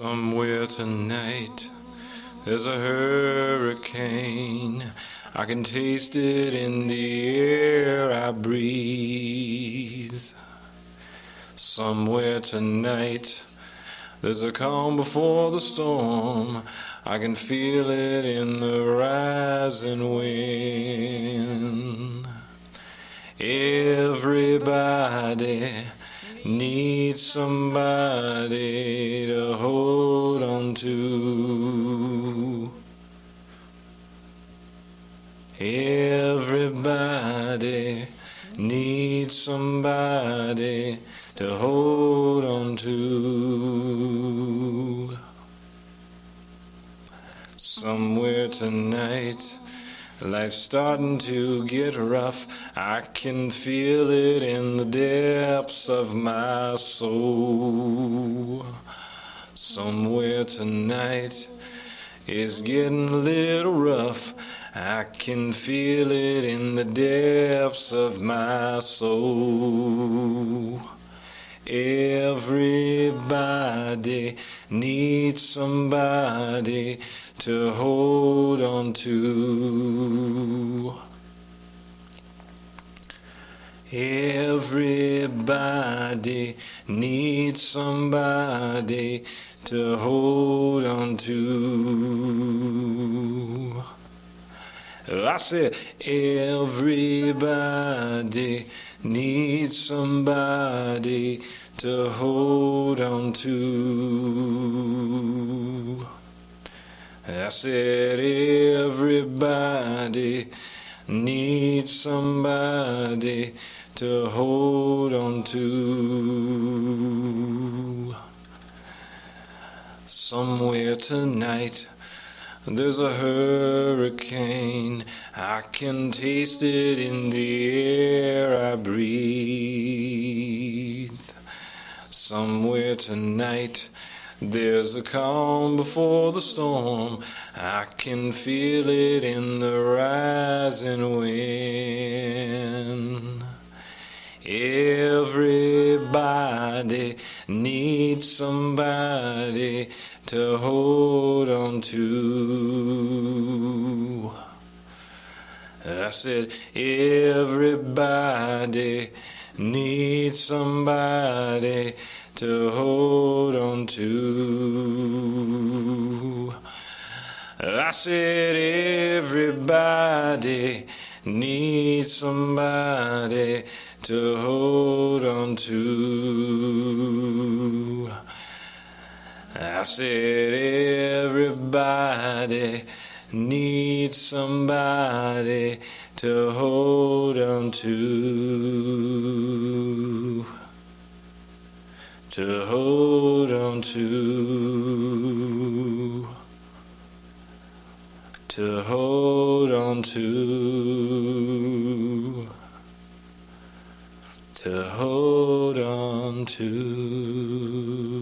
Somewhere tonight there's a hurricane. I can taste it in the air I breathe. Somewhere tonight there's a calm before the storm. I can feel it in the rising wind. Everybody needs somebody to hold on to. Everybody needs somebody to hold on to. Somewhere tonight. Life's starting to get rough. I can feel it in the depths of my soul. Somewhere tonight is getting a little rough. I can feel it in the depths of my soul. Everybody needs somebody to hold on to. Everybody needs somebody to hold on to. I said, everybody needs somebody to hold on to. I said, everybody needs somebody to hold on to. Somewhere tonight, there's a hurricane. I can taste it in the air I breathe. Somewhere tonight, there's a calm before the storm. I can feel it in the rising wind. Everybody needs somebody to hold on to. I said, everybody needs somebody to hold on to. I said, everybody needs somebody to hold on to. I said, everybody needs somebody to hold on to. To hold on to. to hold on to, to hold on to.